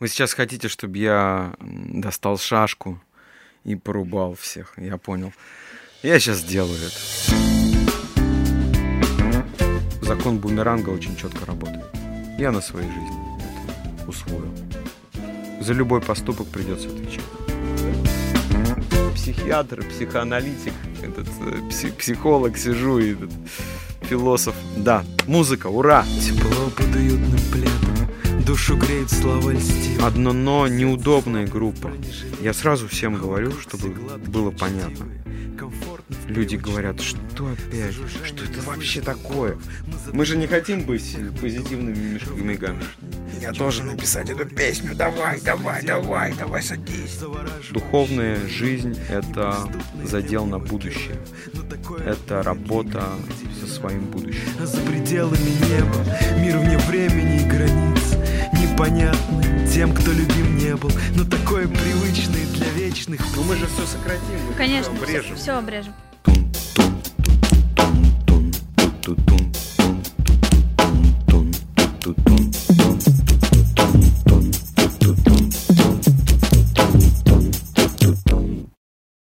Вы сейчас хотите, чтобы я достал шашку и порубал всех, я понял. Я сейчас сделаю это. Закон бумеранга очень четко работает. Я на своей жизни это усвоил. За любой поступок придется отвечать. Психиатр, психоаналитик, этот э, психолог сижу и этот философ. Да, музыка, ура! Тепло под уютным пледом Душу греет слова льстив. Одно но неудобная группа. Я сразу всем говорю, чтобы было понятно. Люди говорят, что опять? Что это вообще такое? Мы же не хотим быть позитивными мигами. Я должен написать эту песню. Давай, давай, давай, давай, садись. Духовная жизнь — это задел на будущее. Это работа со своим будущим. За пределами неба, мир вне времени. Непонятный тем, кто любим не был, но такое привычное для вечных. Ну мы же все сократим. Конечно, обрежем. все обрежем.